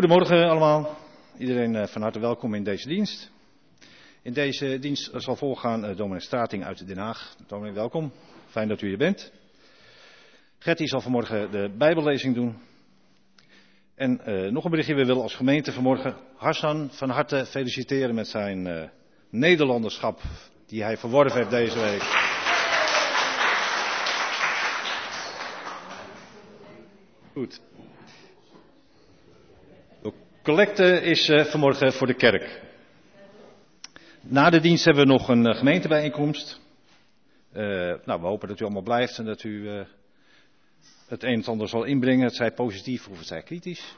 Goedemorgen allemaal. Iedereen eh, van harte welkom in deze dienst. In deze dienst zal volgaan uh, dominee Strating uit Den Haag. Dominee, welkom. Fijn dat u hier bent. Gertie zal vanmorgen de Bijbellezing doen. En uh, nog een berichtje. We willen als gemeente vanmorgen Hassan van harte feliciteren met zijn uh, Nederlanderschap die hij verworven heeft deze week. Goed. Collecte is uh, vanmorgen voor de kerk. Na de dienst hebben we nog een uh, gemeentebijeenkomst. Uh, nou, we hopen dat u allemaal blijft en dat u het een en ander zal inbrengen. Het zij positief of het zij kritisch.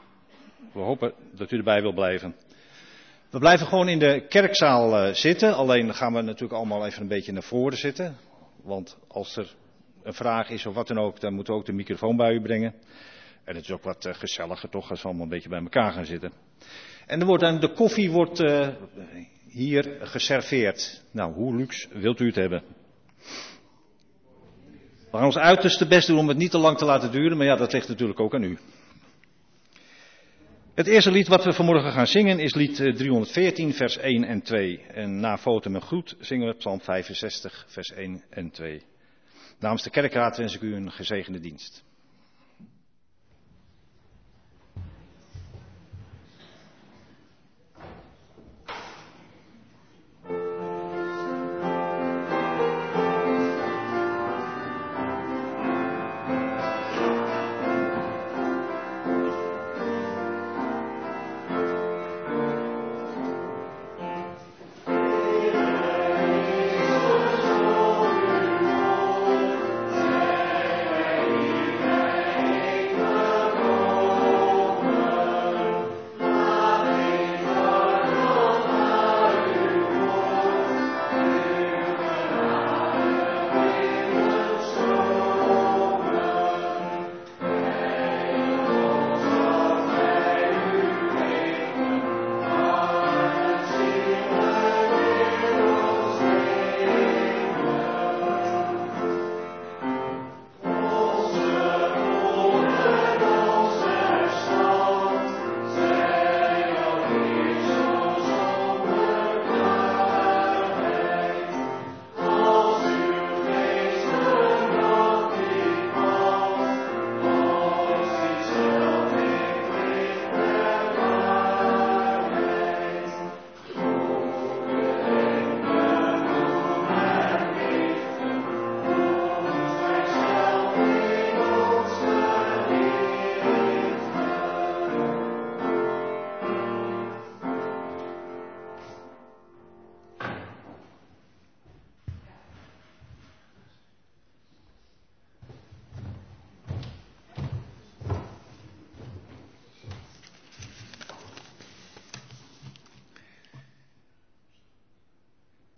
We hopen dat u erbij wil blijven. We blijven gewoon in de kerkzaal zitten. Alleen gaan we natuurlijk allemaal even een beetje naar voren zitten. Want als er een vraag is of wat dan ook, dan moeten we ook de microfoon bij u brengen. En het is ook wat uh, gezelliger toch, als we allemaal een beetje bij elkaar gaan zitten. En er wordt de koffie wordt uh, hier geserveerd. Nou, hoe luxe wilt u het hebben? We gaan ons uiterste best doen om het niet te lang te laten duren, maar ja, dat ligt natuurlijk ook aan u. Het eerste lied wat we vanmorgen gaan zingen is lied 314, vers 1 en 2. En na foto met groet zingen we Psalm 65, vers 1 en 2. Namens de kerkraad wens ik u een gezegende dienst.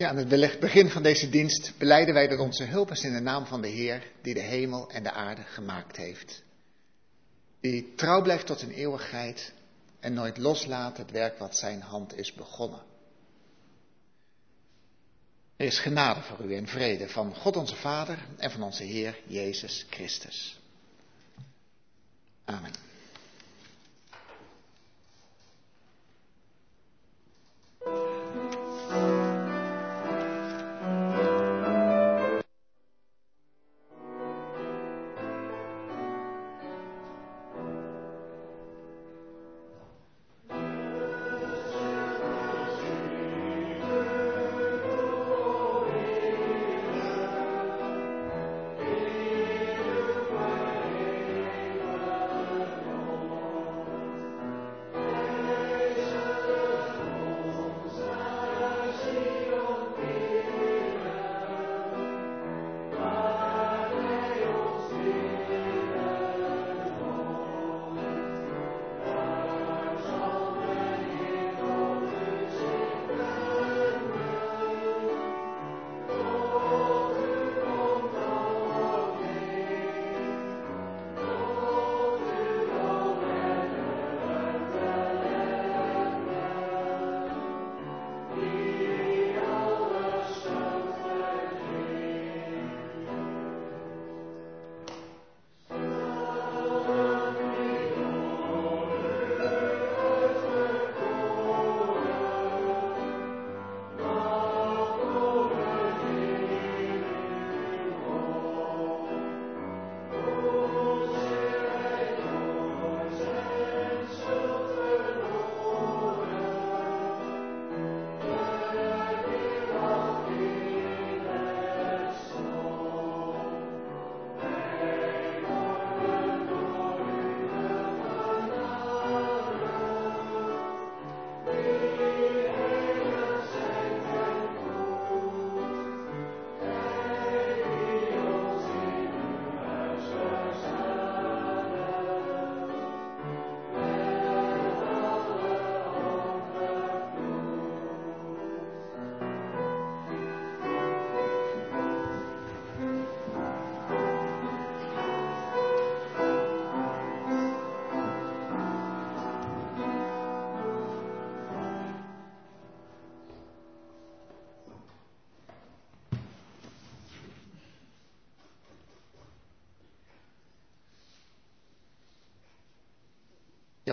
Aan het begin van deze dienst beleiden wij dat onze hulp is in de naam van de Heer, die de hemel en de aarde gemaakt heeft. Die trouw blijft tot in eeuwigheid en nooit loslaat het werk wat zijn hand is begonnen. Er is genade voor u en vrede van God onze Vader en van onze Heer Jezus Christus. Amen.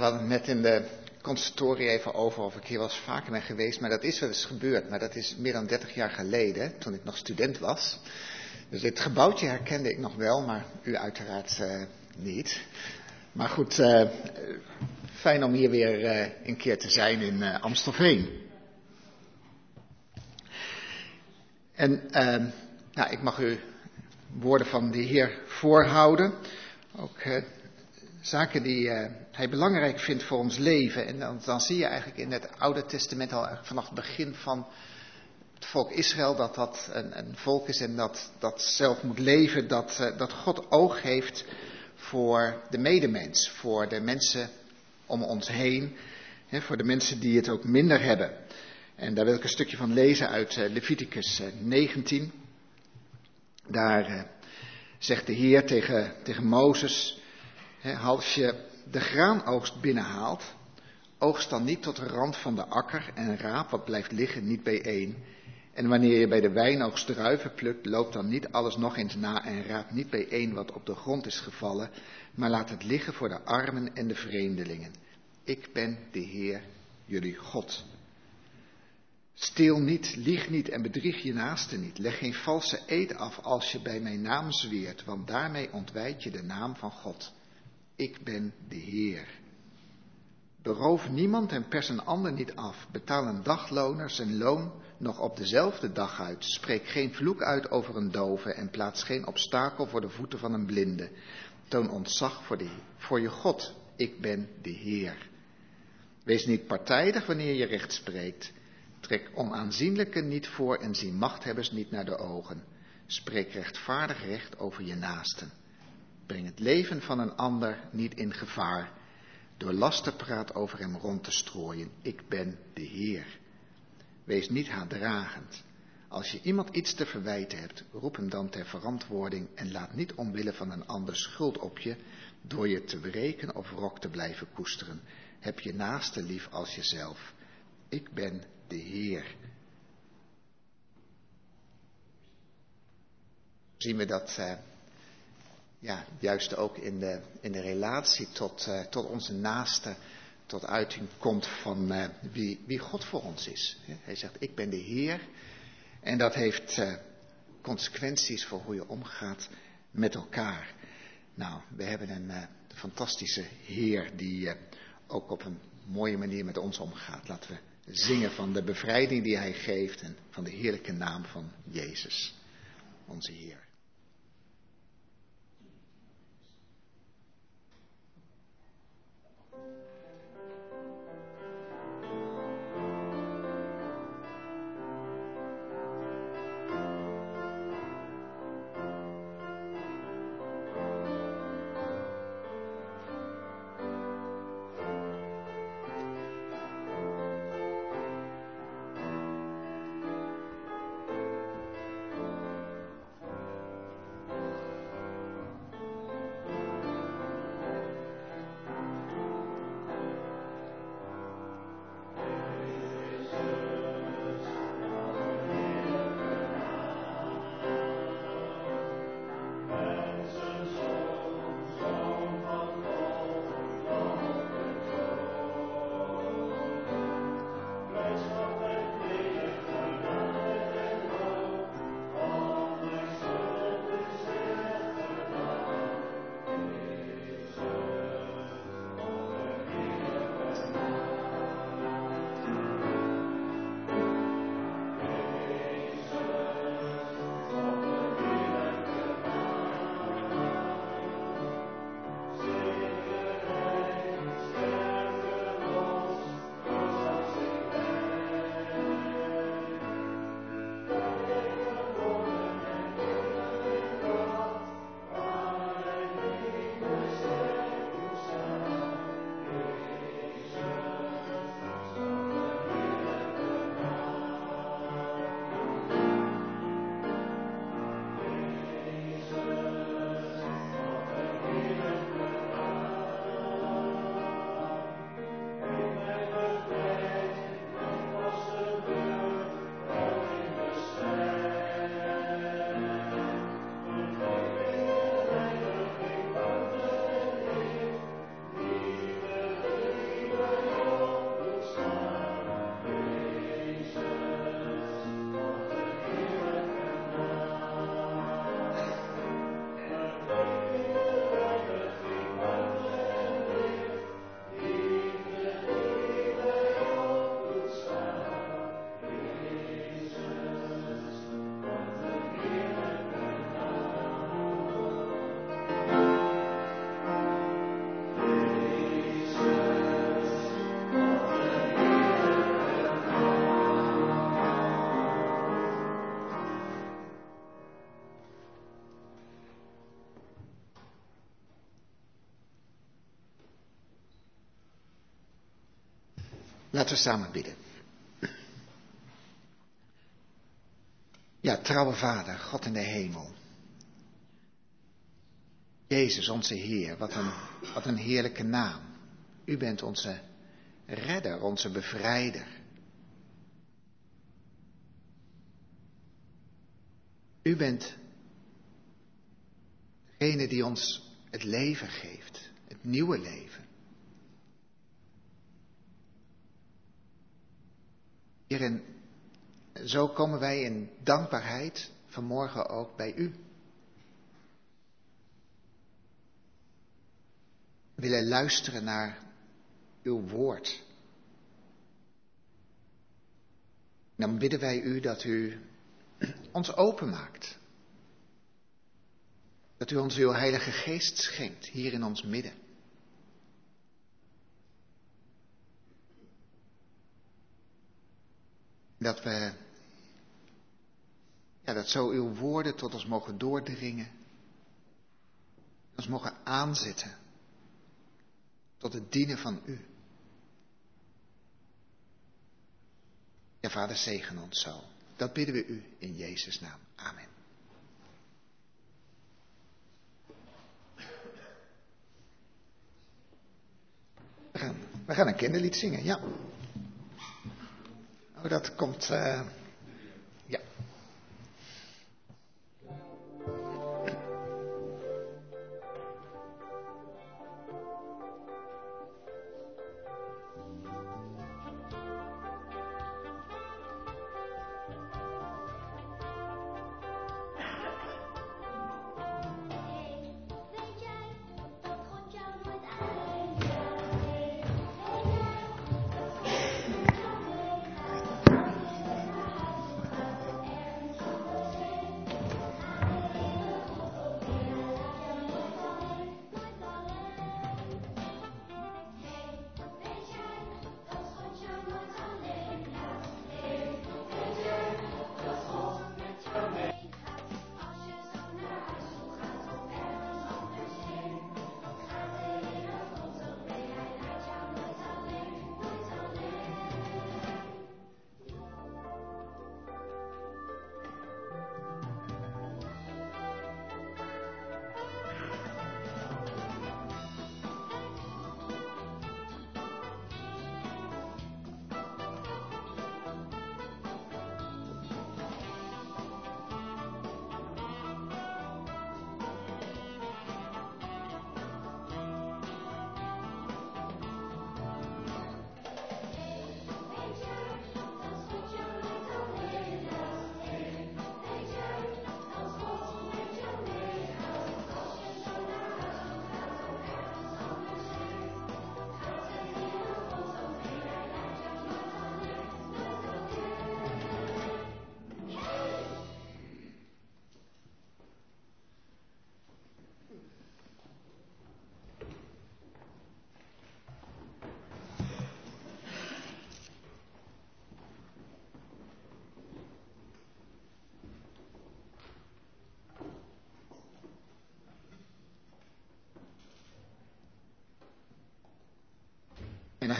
Hadden het net in de consultorie even over of ik hier wel eens vaker ben geweest, maar dat is wel eens gebeurd. Maar dat is meer dan 30 jaar geleden, toen ik nog student was. Dus dit gebouwtje herkende ik nog wel, maar u uiteraard uh, niet. Maar goed, uh, fijn om hier weer uh, een keer te zijn in Amstelveen. En nou, ik mag u woorden van de Heer voorhouden. Ook zaken die uh, hij belangrijk vindt voor ons leven. En dan, dan, zie je eigenlijk in het Oude Testament al vanaf het begin van het volk Israël dat dat een, een volk is en dat, dat zelf moet leven, dat, uh, dat God oog heeft voor de medemens, voor de mensen om ons heen, hè, voor de mensen die het ook minder hebben. En daar wil ik een stukje van lezen uit uh, Leviticus 19. Daar zegt de Heer tegen, tegen Mozes, als je de graanoogst binnenhaalt, oogst dan niet tot de rand van de akker en raap wat blijft liggen niet bijeen. En wanneer je bij de wijnoogst druiven plukt, loopt dan niet alles nog eens na en raap niet bijeen wat op de grond is gevallen, maar laat het liggen voor de armen en de vreemdelingen. Ik ben de Heer, jullie God. Steel niet, lieg niet en bedrieg je naaste niet. Leg geen valse eed af als je bij mijn naam zweert, want daarmee ontwijt je de naam van God. Ik ben de Heer. Beroof niemand en pers een ander niet af. Betaal een dagloner zijn loon nog op dezelfde dag uit. Spreek geen vloek uit over een dove en plaats geen obstakel voor de voeten van een blinde. Toon ontzag voor, voor je God. Ik ben de Heer. Wees niet partijdig wanneer je recht spreekt. Trek onaanzienlijken niet voor en zie machthebbers niet naar de ogen. Spreek rechtvaardig recht over je naasten. Breng het leven van een ander niet in gevaar door lastenpraat over hem rond te strooien. Ik ben de Heer. Wees niet haatdragend. Als je iemand iets te verwijten hebt, roep hem dan ter verantwoording en laat niet omwille van een ander schuld op je door je te breken of rok te blijven koesteren. Heb je naaste lief als jezelf. Ik ben de Heer. Zien we dat uh, ja, juist ook in de, in de relatie tot, uh, tot onze naaste tot uiting komt van uh, wie, wie God voor ons is. Hij zegt, ik ben de Heer. En dat heeft uh, consequenties voor hoe je omgaat met elkaar. Nou, we hebben een fantastische Heer die ook op een mooie manier met ons omgaat. Laten we zingen van de bevrijding die Hij geeft en van de heerlijke naam van Jezus, onze Heer. Laten we samen bidden. Ja, trouwe Vader, God in de hemel. Jezus, onze Heer, wat een, wat een heerlijke naam. U bent onze redder, onze bevrijder. U bent degene die ons het leven geeft, het nieuwe leven. Hierin, zo komen wij in dankbaarheid vanmorgen ook bij u. We willen luisteren naar uw woord. Dan bidden wij u dat u ons openmaakt. Dat u ons uw Heilige Geest schenkt hier in ons midden. Dat we, ja, dat zo uw woorden tot ons mogen doordringen. Ons mogen aanzetten tot het dienen van u. Ja, Vader, zegen ons zo. Dat bidden we u in Jezus' naam. Amen. We gaan, we gaan een kinderlied zingen, ja. Oh, dat komt.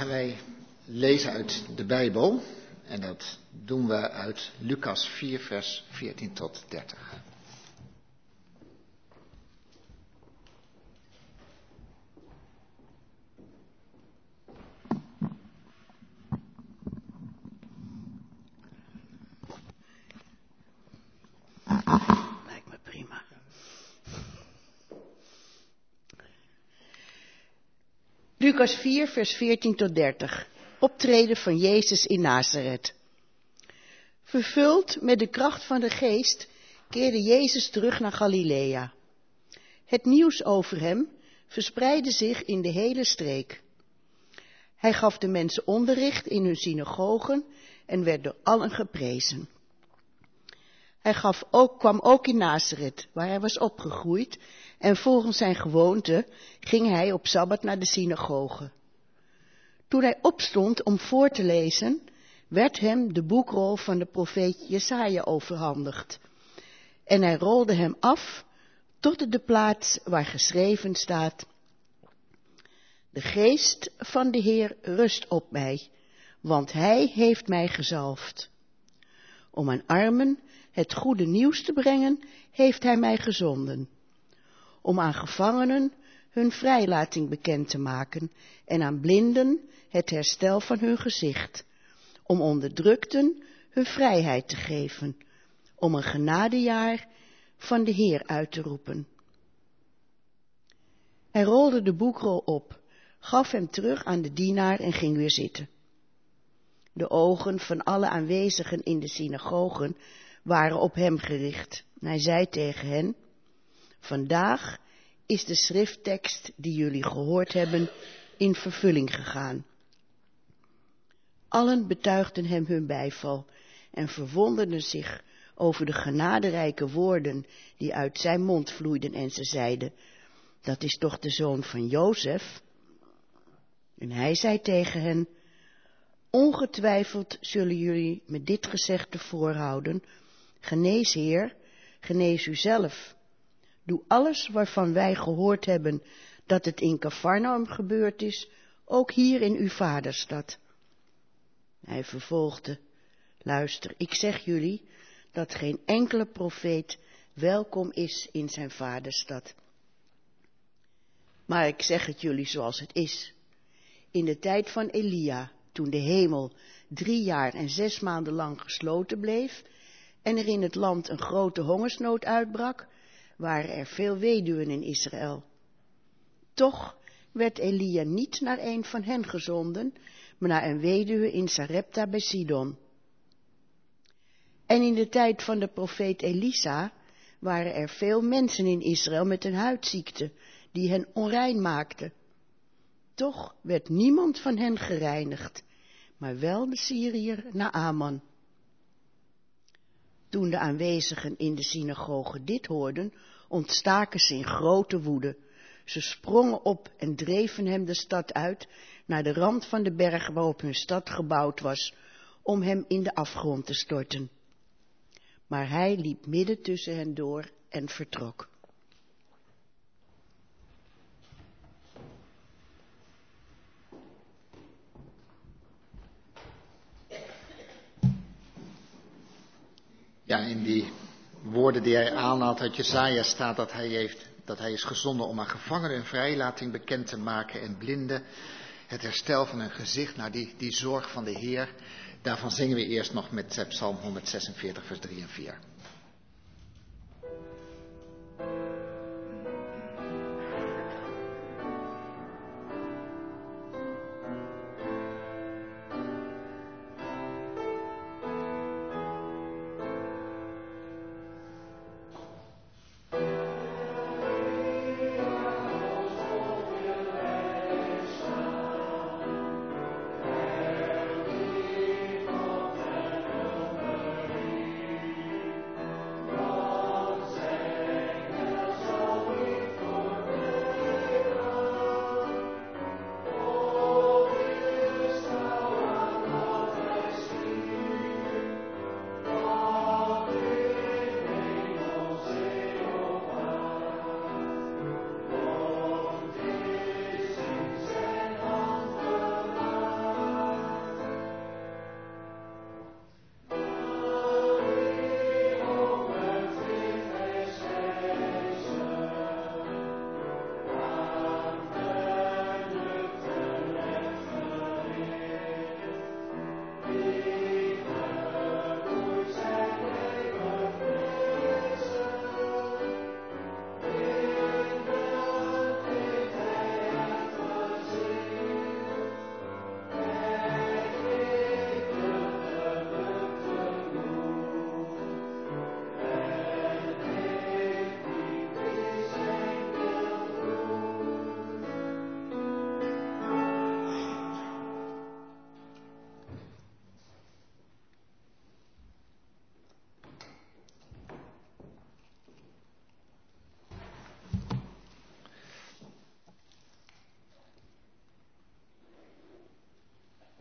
Wij lezen uit de Bijbel. En dat doen we uit Lucas 4, vers 14 tot 30. Lucas 4, vers 14 tot 30. Optreden van Jezus in Nazareth. Vervuld met de kracht van de geest keerde Jezus terug naar Galilea. Het nieuws over hem verspreidde zich in de hele streek. Hij gaf de mensen onderricht in hun synagogen en werd door allen geprezen. Hij gaf ook, kwam ook in Nazareth, waar hij was opgegroeid, en volgens zijn gewoonte ging hij op Sabbat naar de synagoge. Toen hij opstond om voor te lezen, werd hem de boekrol van de profeet Jesaja overhandigd. En hij rolde hem af tot de plaats waar geschreven staat. De geest van de Heer rust op mij, want hij heeft mij gezalfd. Om aan armen het goede nieuws te brengen, heeft hij mij gezonden. Om aan gevangenen hun vrijlating bekend te maken en aan blinden het herstel van hun gezicht. Om onderdrukten hun vrijheid te geven. Om een genadejaar van de Heer uit te roepen. Hij rolde de boekrol op, gaf hem terug aan de dienaar en ging weer zitten. De ogen van alle aanwezigen in de synagogen waren op hem gericht. Hij zei tegen hen, vandaag is de schrifttekst die jullie gehoord hebben in vervulling gegaan. Allen betuigden hem hun bijval en verwonderden zich over de genaderijke woorden die uit zijn mond vloeiden en ze zeiden, dat is toch de zoon van Jozef? En hij zei tegen hen, ongetwijfeld zullen jullie met dit gezegde voorhouden, genees Heer, genees u zelf. Doe alles waarvan wij gehoord hebben dat het in Cafarnaum gebeurd is, ook hier in uw vaderstad. Hij vervolgde, luister, ik zeg jullie dat geen enkele profeet welkom is in zijn vaderstad. Maar ik zeg het jullie zoals het is. In de tijd van Elia, toen de hemel drie jaar en zes maanden lang gesloten bleef en er in het land een grote hongersnood uitbrak, waren er veel weduwen in Israël. Toch werd Elia niet naar een van hen gezonden, maar naar een weduwe in Sarepta bij Sidon. En in de tijd van de profeet Elisa waren er veel mensen in Israël met een huidziekte, die hen onrein maakte. Toch werd niemand van hen gereinigd, maar wel de Syriër Naaman. Toen de aanwezigen in de synagoge dit hoorden, ontstaken ze in grote woede. Ze sprongen op en dreven hem de stad uit, naar de rand van de berg waarop hun stad gebouwd was, om hem in de afgrond te storten. Maar hij liep midden tussen hen door en vertrok. Ja, in die woorden die hij aanhaalt uit Jezaja staat dat hij, heeft, dat hij is gezonden om aan gevangenen een vrijlating bekend te maken en blinden het herstel van hun gezicht naar die, die zorg van de Heer. Daarvan zingen we eerst nog met eh, Psalm 146, vers 3 en 4.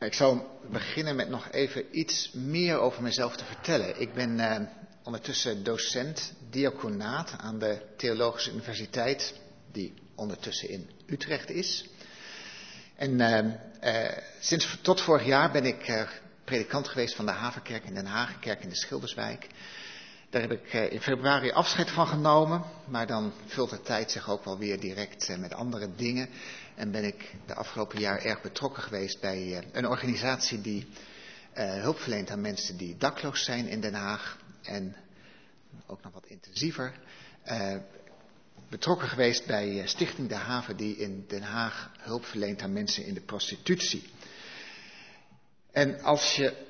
Ik zal beginnen met nog even iets meer over mezelf te vertellen. Ik ben eh, ondertussen docent diaconaat aan de Theologische Universiteit, die ondertussen in Utrecht is. En uh, sinds tot vorig jaar ben ik uh, predikant geweest van de Havenkerk in Den Haag, kerk in de Schilderswijk. Daar heb ik in februari afscheid van genomen, maar dan vult de tijd zich ook wel weer direct met andere dingen. En ben ik de afgelopen jaar erg betrokken geweest bij een organisatie die hulp verleent aan mensen die dakloos zijn in Den Haag. En ook nog wat intensiever betrokken geweest bij Stichting De Haven, die in Den Haag hulp verleent aan mensen in de prostitutie. En als je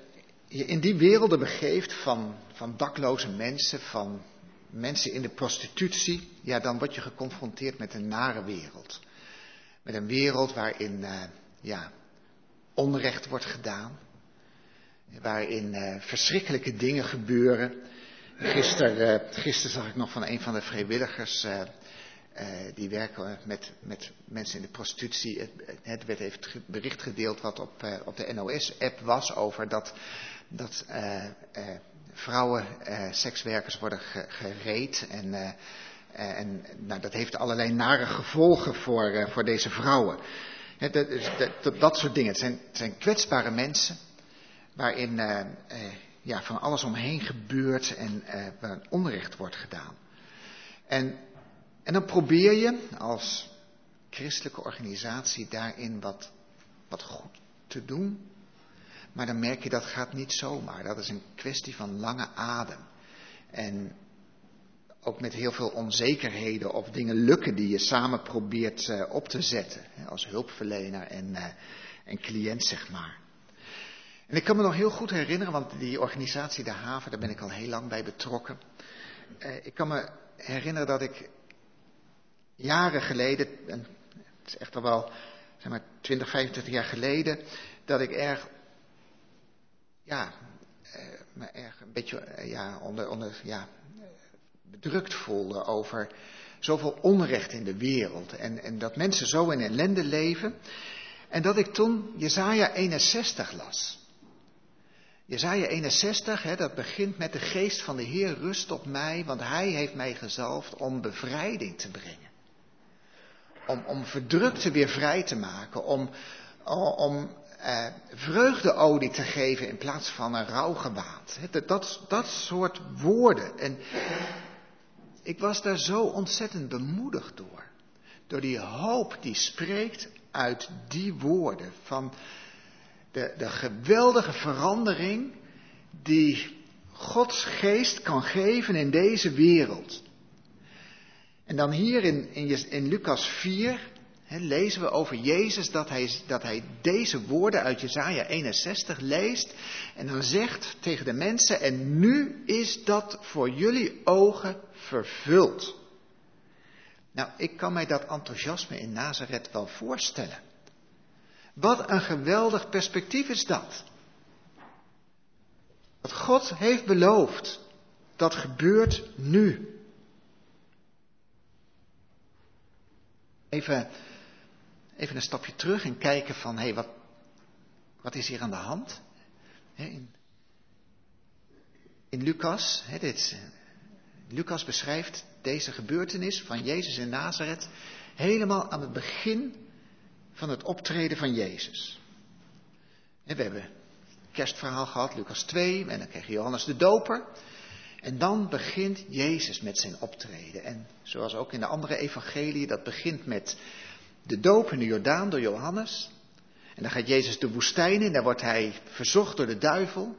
je in die werelden begeeft van, van dakloze mensen, van mensen in de prostitutie, ja, dan word je geconfronteerd met een nare wereld. Met een wereld waarin, uh, ja, onrecht wordt gedaan. Waarin uh, verschrikkelijke dingen gebeuren. Gisteren, uh, gisteren zag ik nog van een van de vrijwilligers die werken met, met mensen in de prostitutie. Het, het werd even bericht gedeeld wat op, op de NOS-app was over dat, dat uh, vrouwen, sekswerkers worden ge, gereed. En, en nou, dat heeft allerlei nare gevolgen voor, voor deze vrouwen. Dat, dat, dat, soort dingen. Het zijn, zijn kwetsbare mensen waarin ja, van alles omheen gebeurt en waar onrecht wordt gedaan. En en dan probeer je als christelijke organisatie daarin wat, wat goed te doen. Maar dan merk je dat gaat niet zomaar. Dat is een kwestie van lange adem. En ook met heel veel onzekerheden of dingen lukken die je samen probeert uh, op te zetten. Als hulpverlener en, uh, en cliënt, zeg maar. En ik kan me nog heel goed herinneren, want die organisatie De Haven, daar ben ik al heel lang bij betrokken. Uh, ik kan me herinneren dat ik jaren geleden, en het is echt al wel zeg maar 20, 25 jaar geleden, dat ik erg, ja, eh, me erg een beetje eh, ja, onder, onder, ja, bedrukt voelde over zoveel onrecht in de wereld. En, en dat mensen zo in ellende leven. En dat ik toen Jezaja 61 las. Jezaja 61, hè, dat begint met de geest van de Heer rust op mij, want Hij heeft mij gezalfd om bevrijding te brengen om, om verdrukte weer vrij te maken, om, om eh, vreugdeolie te geven in plaats van een rouwgewaad. Dat, dat, dat soort woorden. En ik was daar zo ontzettend bemoedigd door. Door die hoop die spreekt uit die woorden. Van de, de geweldige verandering die Gods geest kan geven in deze wereld. En dan hier in, in, in Lucas 4 lezen we over Jezus dat hij, dat hij deze woorden uit Jesaja 61 leest. En dan zegt tegen de mensen, en nu is dat voor jullie ogen vervuld. Nou, ik kan mij dat enthousiasme in Nazareth wel voorstellen. Wat een geweldig perspectief is dat. Wat God heeft beloofd, dat gebeurt nu. Even, even een stapje terug en kijken van, hé, hey, wat, wat is hier aan de hand? in, in Lucas, dit, Lucas beschrijft deze gebeurtenis van Jezus in Nazareth helemaal aan het begin van het optreden van Jezus. we hebben kerstverhaal gehad, Lucas 2, en dan kreeg Johannes de Doper. En dan begint Jezus met zijn optreden. En zoals ook in de andere evangelie, dat begint met de doop in de Jordaan door Johannes. En dan gaat Jezus de woestijn in, daar wordt hij verzocht door de duivel.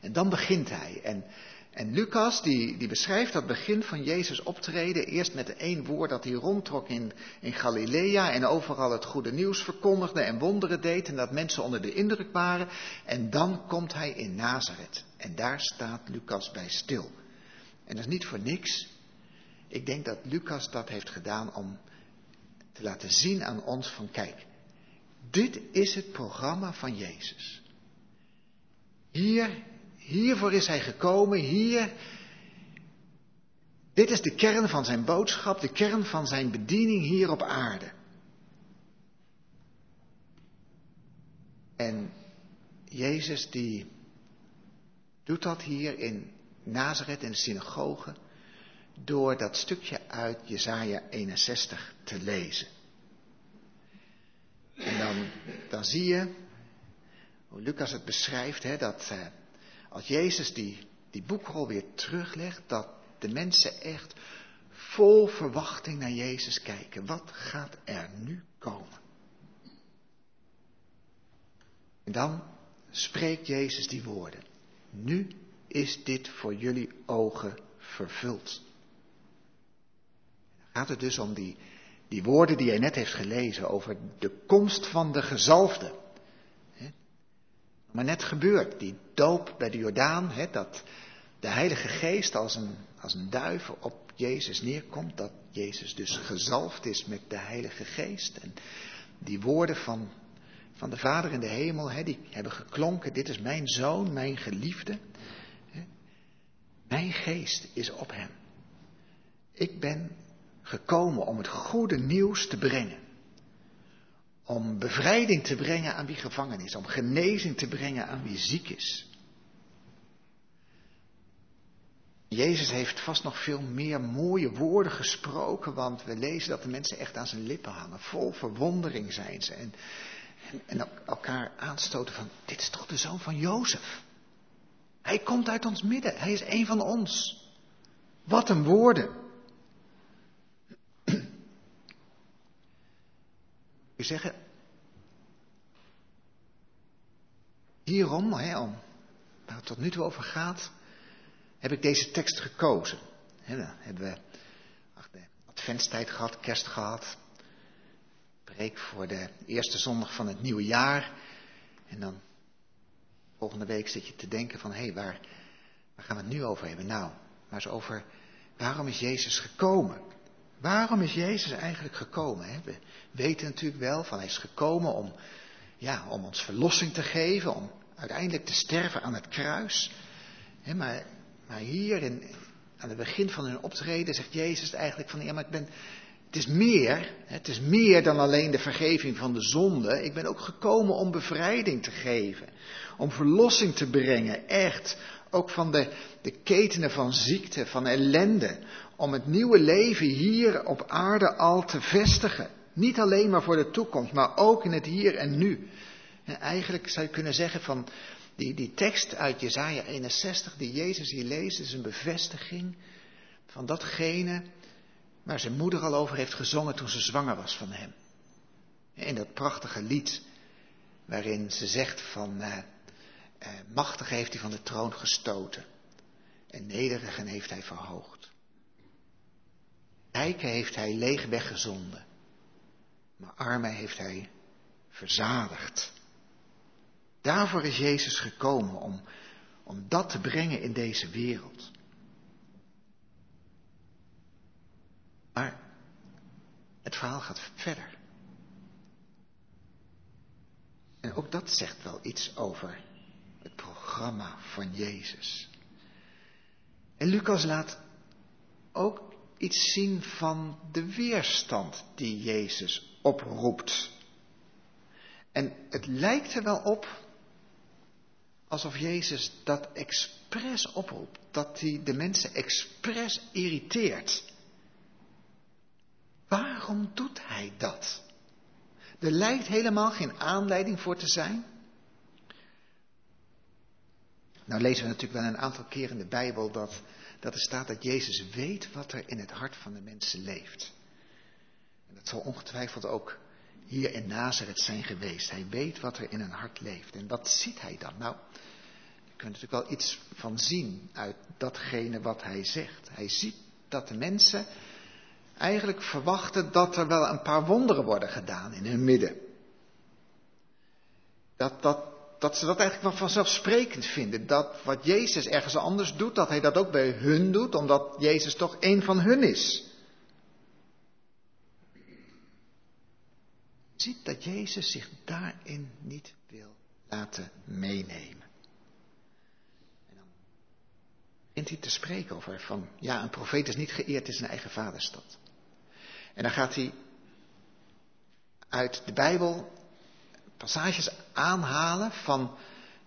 En dan begint hij. En, en Lucas, die, die beschrijft dat begin van Jezus optreden, eerst met één woord dat hij rondtrok in, in Galilea en overal het goede nieuws verkondigde en wonderen deed en dat mensen onder de indruk waren. En dan komt hij in Nazareth. En daar staat Lucas bij stil. En dat is niet voor niks. Ik denk dat Lucas dat heeft gedaan om te laten zien aan ons van kijk, dit is het programma van Jezus. Hier, hiervoor is hij gekomen, hier. Dit is de kern van zijn boodschap, de kern van zijn bediening hier op aarde. En Jezus die doet dat hier in Nazareth in de synagoge door dat stukje uit Jesaja 61 te lezen. En dan dan, zie je hoe Lucas het beschrijft, hè, dat eh, als Jezus die, die boekrol weer teruglegt, dat de mensen echt vol verwachting naar Jezus kijken. Wat gaat er nu komen? En dan spreekt Jezus die woorden. Nu is dit voor jullie ogen vervuld. Gaat het dus om die, die woorden die hij net heeft gelezen over de komst van de gezalfde. Maar net gebeurd, die doop bij de Jordaan, dat de Heilige Geest als een, als een duif op Jezus neerkomt, dat Jezus dus gezalfd is met de Heilige Geest. En die woorden van, van de Vader in de hemel, die hebben geklonken, dit is mijn zoon, mijn geliefde. Mijn geest is op hem. Ik ben gekomen om het goede nieuws te brengen. Om bevrijding te brengen aan wie gevangen is. Om genezing te brengen aan wie ziek is. Jezus heeft vast nog veel meer mooie woorden gesproken, want we lezen dat de mensen echt aan zijn lippen hangen. Vol verwondering zijn ze en, en, en elkaar aanstoten van, dit is toch de zoon van Jozef? Hij komt uit ons midden, hij is een van ons. Wat een woorden. U zeggen, hierom, hè, om, waar het tot nu toe over gaat, heb ik deze tekst gekozen. He, dan hebben we de adventstijd gehad, kerst gehad. Preek voor de eerste zondag van het nieuwe jaar. En dan volgende week zit je te denken van, hé, hey, waar, waar gaan we het nu over hebben? Nou, maar eens over, waarom is Jezus gekomen? Waarom is Jezus eigenlijk gekomen? Hè? We weten natuurlijk wel van hij is gekomen om, ja, om ons verlossing te geven, om uiteindelijk te sterven aan het kruis. Hè, maar, maar hier in, aan het begin van hun optreden zegt Jezus eigenlijk van ja, maar ik ben, het is meer, het is meer dan alleen de vergeving van de zonde. Ik ben ook gekomen om bevrijding te geven, om verlossing te brengen, echt. Ook van de, de ketenen van ziekte, van ellende, om het nieuwe leven hier op aarde al te vestigen. Niet alleen maar voor de toekomst, maar ook in het hier en nu. En eigenlijk zou je kunnen zeggen van die, die tekst uit Jezaja 61 die Jezus hier leest, is een bevestiging van datgene waar zijn moeder al over heeft gezongen toen ze zwanger was van hem. In dat prachtige lied waarin ze zegt van uh, uh, machtige heeft hij van de troon gestoten en nederigen heeft hij verhoogd. Rijken heeft hij leeg weggezonden, maar armen heeft hij verzadigd. Daarvoor is Jezus gekomen, om, om dat te brengen in deze wereld. Maar het verhaal gaat verder. En ook dat zegt wel iets over het programma van Jezus. En Lucas laat ook iets zien van de weerstand die Jezus oproept. En het lijkt er wel op alsof Jezus dat expres oproept, dat hij de mensen expres irriteert. Waarom doet hij dat? Er lijkt helemaal geen aanleiding voor te zijn. Nou lezen we natuurlijk wel een aantal keer in de Bijbel dat, dat er staat dat Jezus weet wat er in het hart van de mensen leeft. En dat zal ongetwijfeld ook hier in Nazareth zijn geweest. Hij weet wat er in een hart leeft. En wat ziet hij dan? Nou, je kunt natuurlijk wel iets van zien uit datgene wat hij zegt. Hij ziet dat de mensen eigenlijk verwachten dat er wel een paar wonderen worden gedaan in hun midden. Dat, dat, dat ze dat eigenlijk wel vanzelfsprekend vinden. Dat wat Jezus ergens anders doet, dat hij dat ook bij hun doet, omdat Jezus toch een van hun is. ziet dat Jezus zich daarin niet wil laten meenemen. En dan begint hij te spreken over van, ja, een profeet is niet geëerd in zijn eigen vaderstad. En dan gaat hij uit de Bijbel passages aanhalen van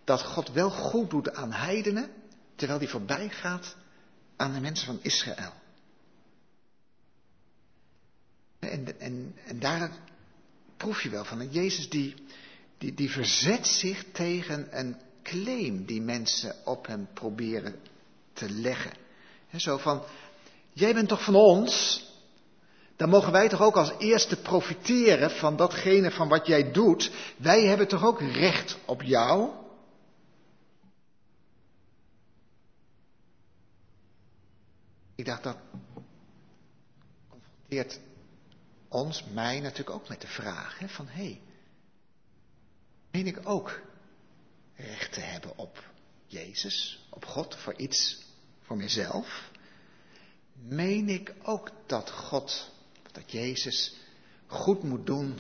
dat God wel goed doet aan heidenen, terwijl hij voorbij gaat aan de mensen van Israël. En, en, en daar proef je wel van. Jezus die, die, die verzet zich tegen een claim die mensen op hem proberen te leggen. zo van, jij bent toch van ons? Dan mogen wij toch ook als eerste profiteren van datgene van wat jij doet. Wij hebben toch ook recht op jou? Ik dacht dat confronteert ons, mij natuurlijk ook met de vraag hè, van hé, meen ik ook recht te hebben op Jezus, op God, voor iets, voor mezelf? Meen ik ook dat God, dat Jezus goed moet doen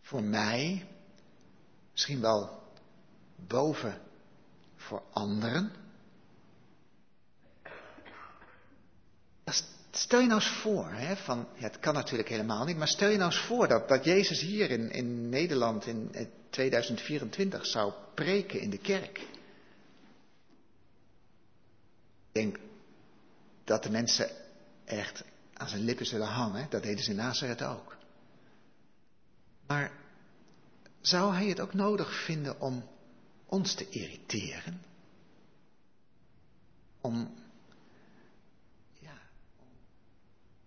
voor mij, misschien wel boven voor anderen? Stel je nou eens voor, hè, van, ja, het kan natuurlijk helemaal niet, maar stel je nou eens voor dat, dat Jezus hier in, in Nederland in 2024 zou preken in de kerk. Ik denk dat de mensen echt aan zijn lippen zullen hangen. Dat deden ze in Nazareth ook. Maar zou hij het ook nodig vinden om ons te irriteren? Om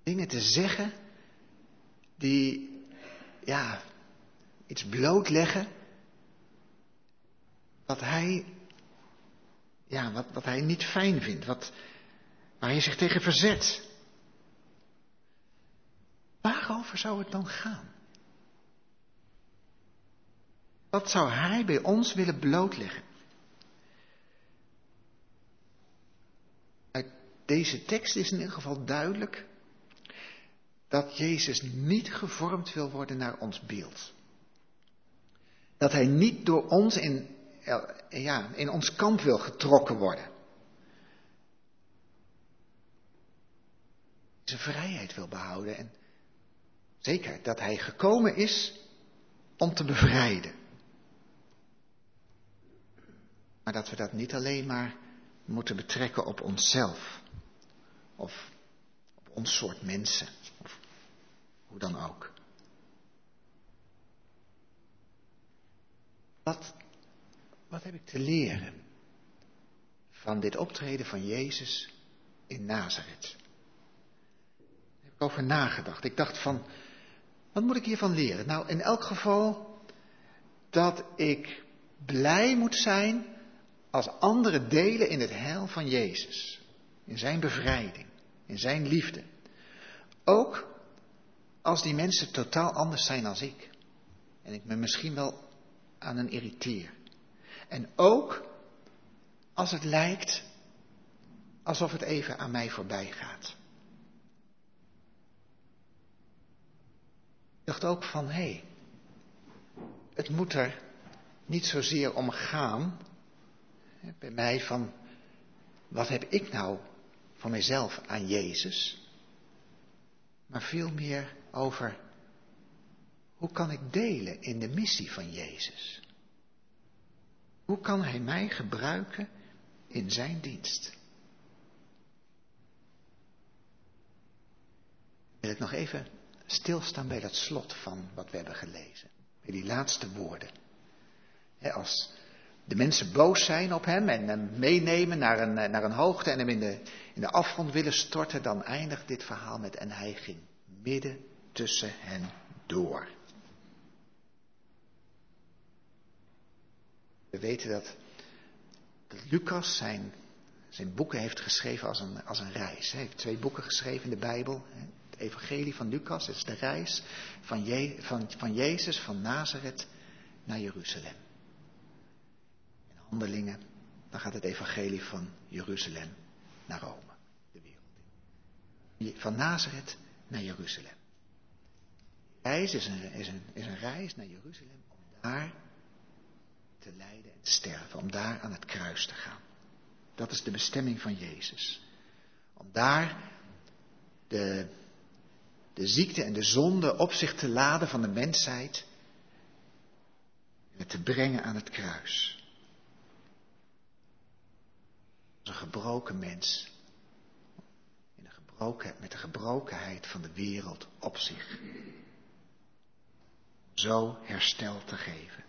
dingen te zeggen die, ja, iets blootleggen wat hij, ja, wat, wat hij niet fijn vindt, wat, waar hij zich tegen verzet. Waarover zou het dan gaan? Wat zou hij bij ons willen blootleggen? Uit deze tekst is in ieder geval duidelijk dat Jezus niet gevormd wil worden naar ons beeld. Dat hij niet door ons in, ja, in ons kamp wil getrokken worden. Zijn vrijheid wil behouden en zeker dat hij gekomen is om te bevrijden. Maar dat we dat niet alleen maar moeten betrekken op onszelf of op ons soort mensen. Hoe dan ook. Wat, wat heb ik te leren van dit optreden van Jezus in Nazareth? Daar heb ik over nagedacht. Ik dacht van, wat moet ik hiervan leren? Nou, in elk geval dat ik blij moet zijn als anderen delen in het heil van Jezus. In zijn bevrijding, in zijn liefde. Ook als die mensen totaal anders zijn dan ik. En ik me misschien wel aan hen irriteer. En ook als het lijkt alsof het even aan mij voorbij gaat. Ik dacht ook van, hé, hey, het moet er niet zozeer om gaan, bij mij van, wat heb ik nou van mezelf aan Jezus? Maar veel meer over hoe kan ik delen in de missie van Jezus? Hoe kan Hij mij gebruiken in Zijn dienst? Wil ik nog even stilstaan bij dat slot van wat we hebben gelezen. Bij die laatste woorden. als de mensen boos zijn op hem en hem meenemen naar een, naar een hoogte en hem in de, in de afgrond willen storten, dan eindigt dit verhaal met en hij ging midden tussen hen door. We weten dat, dat Lucas zijn, zijn boeken heeft geschreven als een, als een reis. Hij heeft twee boeken geschreven in de Bijbel. Het Evangelie van Lucas is de reis van, van, van Jezus van Nazareth naar Jeruzalem. In handelingen, dan gaat het Evangelie van Jeruzalem naar Rome, de wereld. Van Nazareth naar Jeruzalem reis is een, is, een, is een reis naar Jeruzalem om daar te lijden en te sterven, om daar aan het kruis te gaan. Dat is de bestemming van Jezus. Om daar de, de ziekte en de zonde op zich te laden van de mensheid en het te brengen aan het kruis. Een gebroken mens. In een gebroken, met de gebrokenheid van de wereld op zich. zo herstel te geven.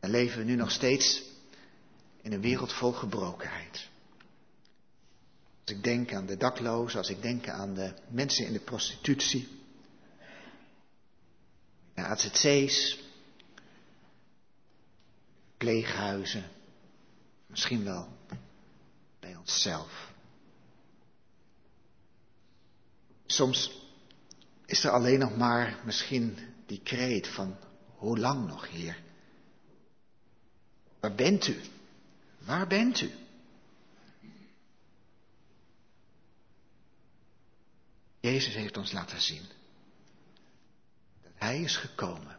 En leven we nu nog steeds in een wereld vol gebrokenheid. Als ik denk aan de daklozen, als ik denk aan de mensen in de prostitutie, de AZC's, pleeghuizen, misschien wel bij onszelf. Soms is er alleen nog maar misschien die kreet van hoe lang nog, Heer? Waar bent u? Waar bent u? Jezus heeft ons laten zien dat Hij is gekomen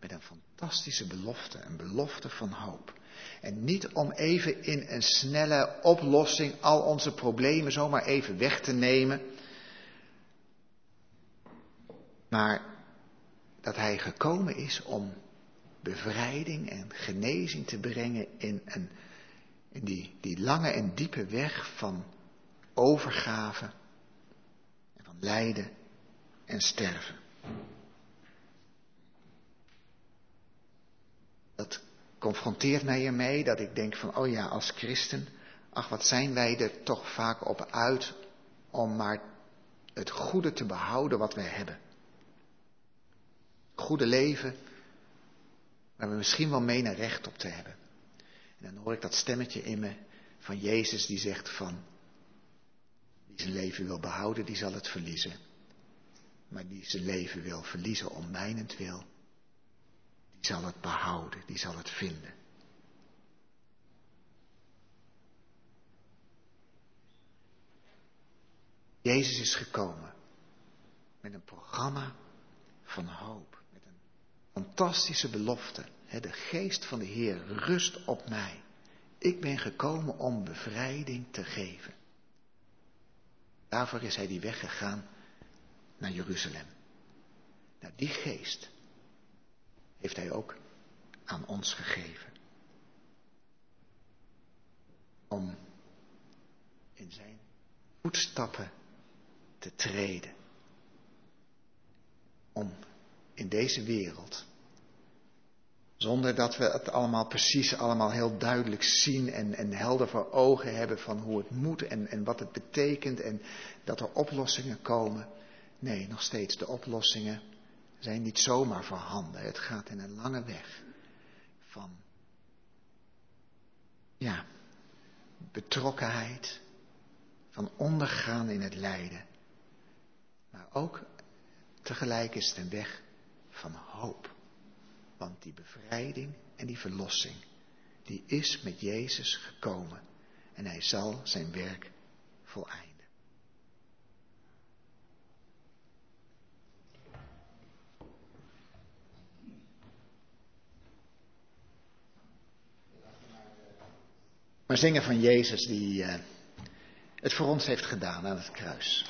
met een fantastische belofte, een belofte van hoop. En niet om even in een snelle oplossing al onze problemen zomaar even weg te nemen, maar dat Hij gekomen is om bevrijding en genezing te brengen in, een, die, die lange en diepe weg van overgave lijden en sterven. Dat confronteert mij ermee dat ik denk van, oh ja, als christen, ach wat zijn wij er toch vaak op uit om maar het goede te behouden wat wij hebben. Goede leven, waar we misschien wel menen recht op te hebben. En dan hoor ik dat stemmetje in me van Jezus die zegt van, die zijn leven wil behouden, die zal het verliezen. Maar die zijn leven wil verliezen om mijnentwil, die zal het behouden, die zal het vinden. Jezus is gekomen met een programma van hoop fantastische belofte. De geest van de Heer rust op mij. Ik ben gekomen om bevrijding te geven. Daarvoor is hij die weg gegaan naar Jeruzalem. Nou, die geest heeft hij ook aan ons gegeven. Om in zijn voetstappen te treden. Om in deze wereld. Zonder dat we het allemaal precies, allemaal heel duidelijk zien en, en helder voor ogen hebben van hoe het moet en, en wat het betekent en dat er oplossingen komen. Nee, nog steeds, de oplossingen zijn niet zomaar voorhanden. Het gaat in een lange weg van, ja, betrokkenheid, van ondergaan in het lijden. Maar ook tegelijk is het een weg van hoop. Want die bevrijding en die verlossing, die is met Jezus gekomen. En hij zal zijn werk voleinden. Maar zingen van Jezus die uh, het voor ons heeft gedaan aan het kruis.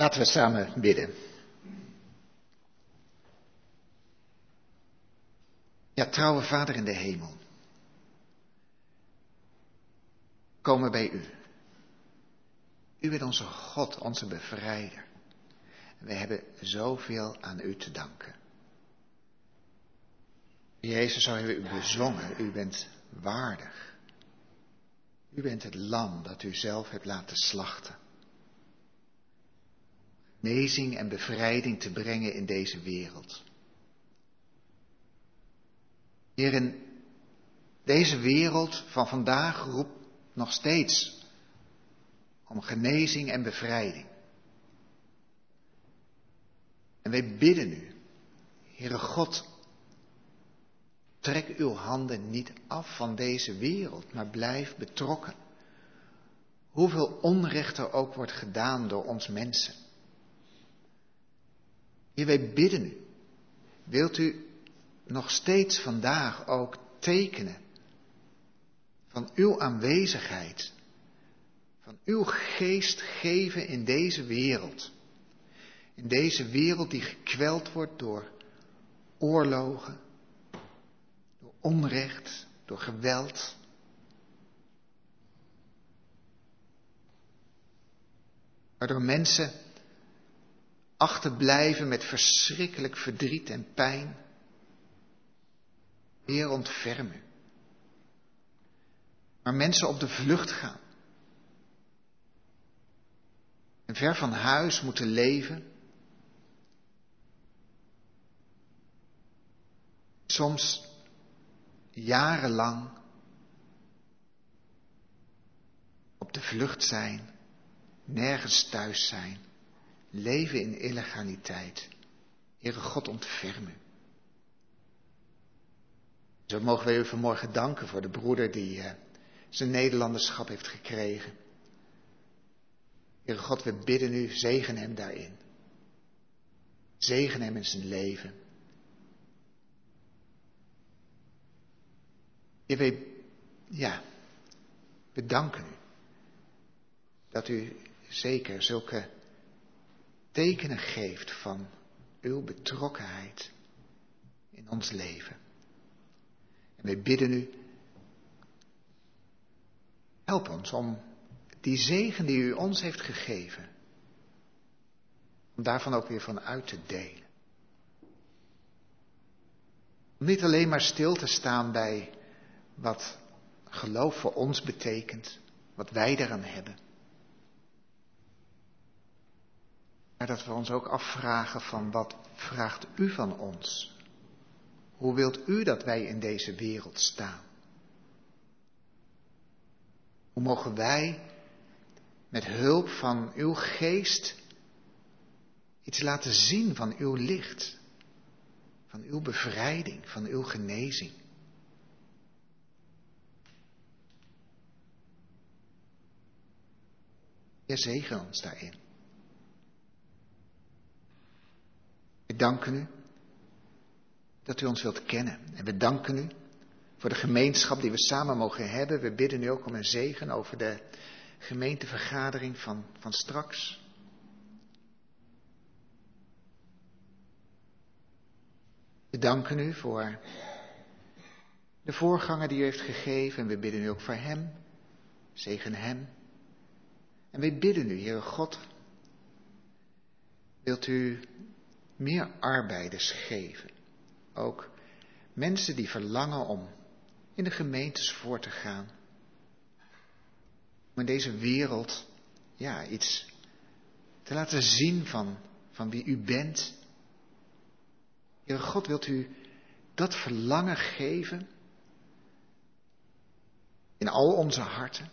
Laten we samen bidden. Ja, trouwe Vader in de hemel. Komen bij u. U bent onze God, onze bevrijder. We hebben zoveel aan u te danken. Jezus, zo hebben we u bezongen. U bent waardig. U bent het lam dat u zelf hebt laten slachten. Genezing en bevrijding te brengen in deze wereld. Heer, in deze wereld van vandaag roept nog steeds om genezing en bevrijding. En wij bidden u, Heere God, trek uw handen niet af van deze wereld, maar blijf betrokken. Hoeveel onrecht er ook wordt gedaan door ons mensen. Heer, wij bidden u, wilt u nog steeds vandaag ook tekenen van uw aanwezigheid, van uw geest geven in deze wereld. In deze wereld die gekweld wordt door oorlogen, door onrecht, door geweld. Waardoor mensen achterblijven met verschrikkelijk verdriet en pijn. Heer, ontferm u. Maar mensen op de vlucht gaan. En ver van huis moeten leven. Soms jarenlang op de vlucht zijn, nergens thuis zijn, leven in illegaliteit. Heere God, ontferm u. Zo mogen wij u vanmorgen danken voor de broeder die uh, zijn Nederlanderschap heeft gekregen. Heere God, we bidden u, zegen hem daarin. Zegen hem in zijn leven. Heer, wij, ja, we danken u dat u zeker zulke tekenen geeft van uw betrokkenheid in ons leven. En wij bidden u, help ons om die zegen die u ons heeft gegeven, om daarvan ook weer van uit te delen. Om niet alleen maar stil te staan bij wat geloof voor ons betekent, wat wij daaraan hebben. Maar dat we ons ook afvragen van wat vraagt u van ons? Hoe wilt u dat wij in deze wereld staan? Hoe mogen wij met hulp van uw geest iets laten zien van uw licht, van uw bevrijding, van uw genezing? Heer, zegen ons daarin. Danken u dat u ons wilt kennen. En we danken u voor de gemeenschap die we samen mogen hebben. We bidden u ook om een zegen over de gemeentevergadering van, van straks. We danken u voor de voorganger die u heeft gegeven. En we bidden u ook voor hem. Zegen hem. En wij bidden u, Heere God, wilt u meer arbeiders geven. Ook mensen die verlangen om in de gemeentes voor te gaan. Om in deze wereld, ja, iets te laten zien van, van wie u bent. Heere God, wilt u dat verlangen geven in al onze harten?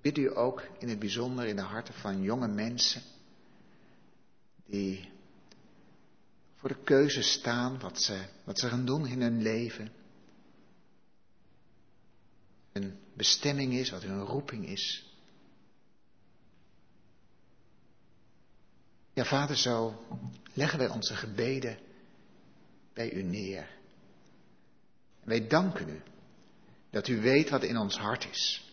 bid u ook in het bijzonder in de harten van jonge mensen die voor de keuze staan wat ze, wat ze gaan doen in hun leven. Hun bestemming is, wat hun roeping is. Ja, vader, zo leggen wij onze gebeden bij u neer. Wij danken u dat u weet wat in ons hart is.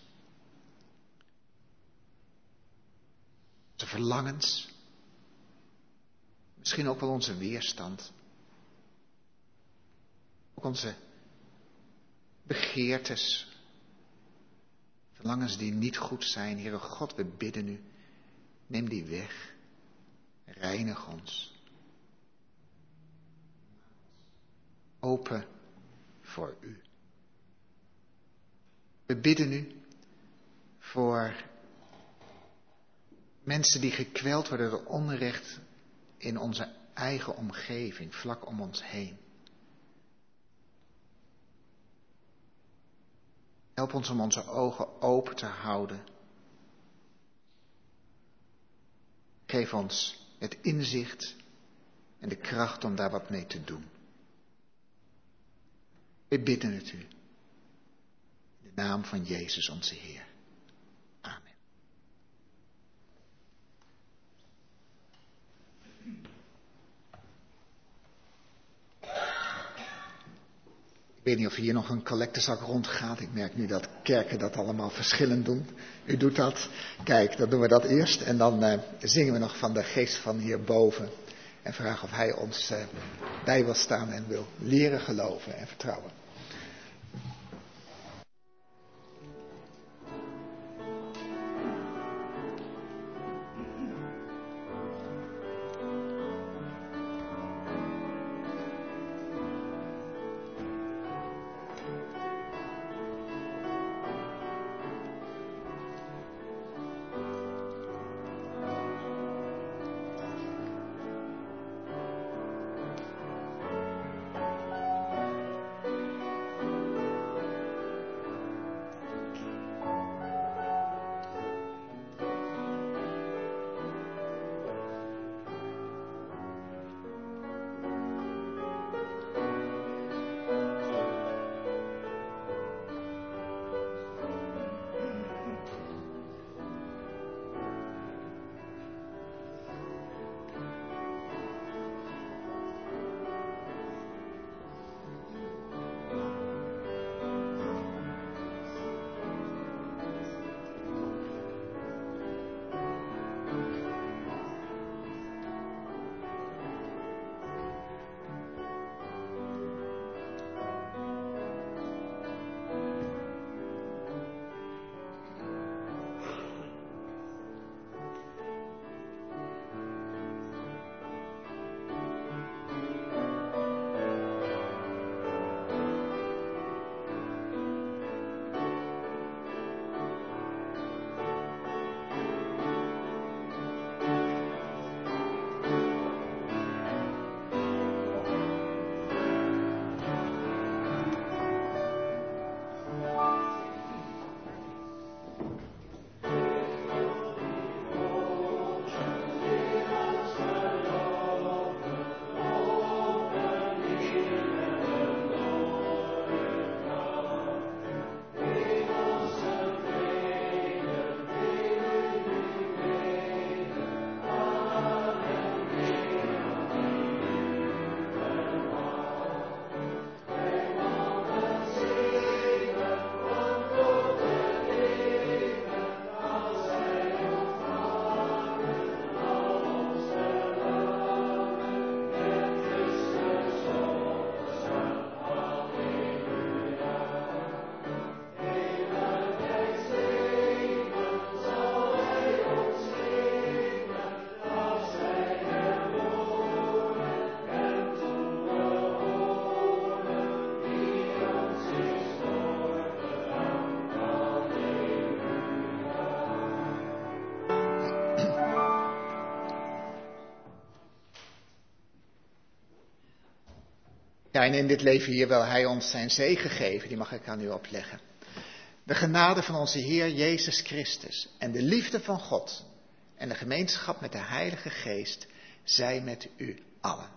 onze verlangens, misschien ook wel onze weerstand, ook onze begeertes, verlangens die niet goed zijn. Heere God, we bidden u, neem die weg, reinig ons. Open voor u. We bidden u voor mensen die gekweld worden door onrecht in onze eigen omgeving, vlak om ons heen. Help ons om onze ogen open te houden. Geef ons het inzicht en de kracht om daar wat mee te doen. We bidden het u. In de naam van Jezus onze Heer. Ik weet niet of hier nog een collectezak rondgaat. Ik merk nu dat kerken dat allemaal verschillend doen. U doet dat. Kijk, dan doen we dat eerst. En dan uh, zingen we nog van de geest van hierboven. En vragen of hij ons uh, bij wil staan en wil leren geloven en vertrouwen. En in dit leven hier wil Hij ons zijn zegen geven, die mag ik aan u opleggen. De genade van onze Heer Jezus Christus en de liefde van God en de gemeenschap met de Heilige Geest zij met u allen.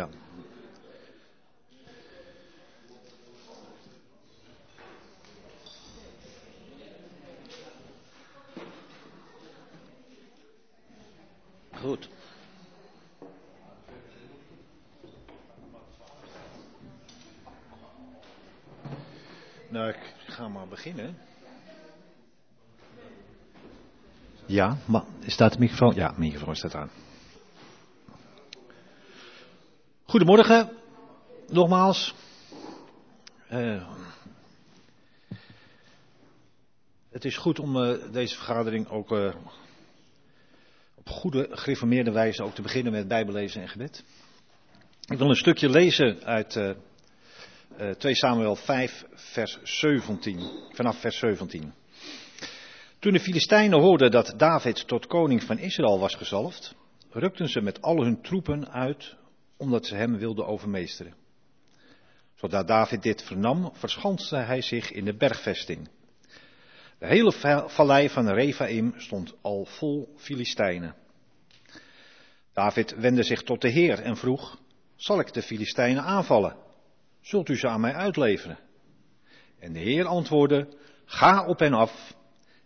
Ja. Goed. Nou, ik ga maar beginnen. Ja, maar staat de microfoon? Ja, de microfoon staat aan. Goedemorgen, nogmaals. Uh, het is goed om uh, deze vergadering ook uh, op goede, gereformeerde wijze ook te beginnen met bijbellezen en gebed. Ik wil een stukje lezen uit uh, 2 Samuel 5, vers 17, vanaf vers 17. Toen de Filistijnen hoorden dat David tot koning van Israël was gezalfd, rukten ze met al hun troepen uit omdat ze hem wilden overmeesteren. Zodra David dit vernam, verschanste hij zich in de bergvesting. De hele vallei van Rephaim stond al vol Filistijnen. David wendde zich tot de Heer en vroeg: Zal ik de Filistijnen aanvallen? Zult u ze aan mij uitleveren? En de Heer antwoordde: Ga op hen af.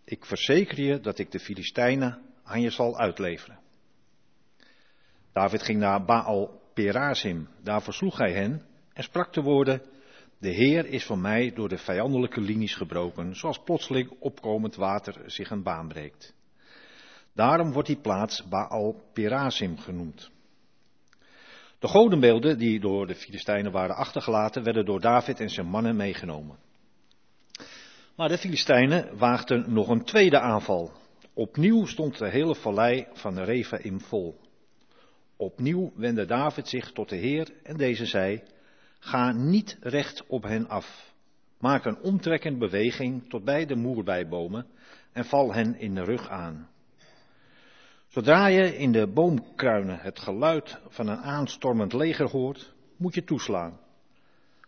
Ik verzeker je dat ik de Filistijnen aan je zal uitleveren. David ging naar Baal Perazim. Daar versloeg hij hen en sprak de woorden: De Heer is voor mij door de vijandelijke linies gebroken, zoals plotseling opkomend water zich een baan breekt. Daarom wordt die plaats Baal Perazim genoemd. De godenbeelden die door de Filistijnen waren achtergelaten, werden door David en zijn mannen meegenomen. Maar de Filistijnen waagden nog een tweede aanval. Opnieuw stond de hele vallei van Rephaim vol. Opnieuw wendde David zich tot de Heer en deze zei: Ga niet recht op hen af. Maak een omtrekkende beweging tot bij de moerbijbomen en val hen in de rug aan. Zodra je in de boomkruinen het geluid van een aanstormend leger hoort, moet je toeslaan.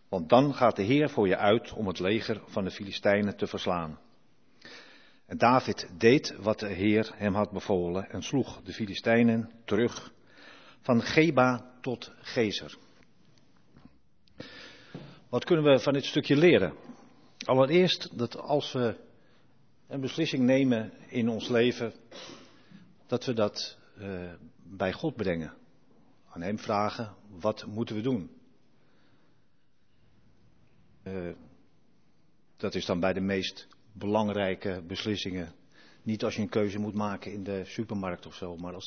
Want dan gaat de Heer voor je uit om het leger van de Filistijnen te verslaan. En David deed wat de Heer hem had bevolen en sloeg de Filistijnen terug van Geba tot Gezer. Wat kunnen we van dit stukje leren? Allereerst dat als we een beslissing nemen in ons leven, dat we dat uh, bij God brengen. Aan Hem vragen, wat moeten we doen? Uh, dat is dan bij de meest belangrijke beslissingen. Niet als je een keuze moet maken in de supermarkt of zo, maar als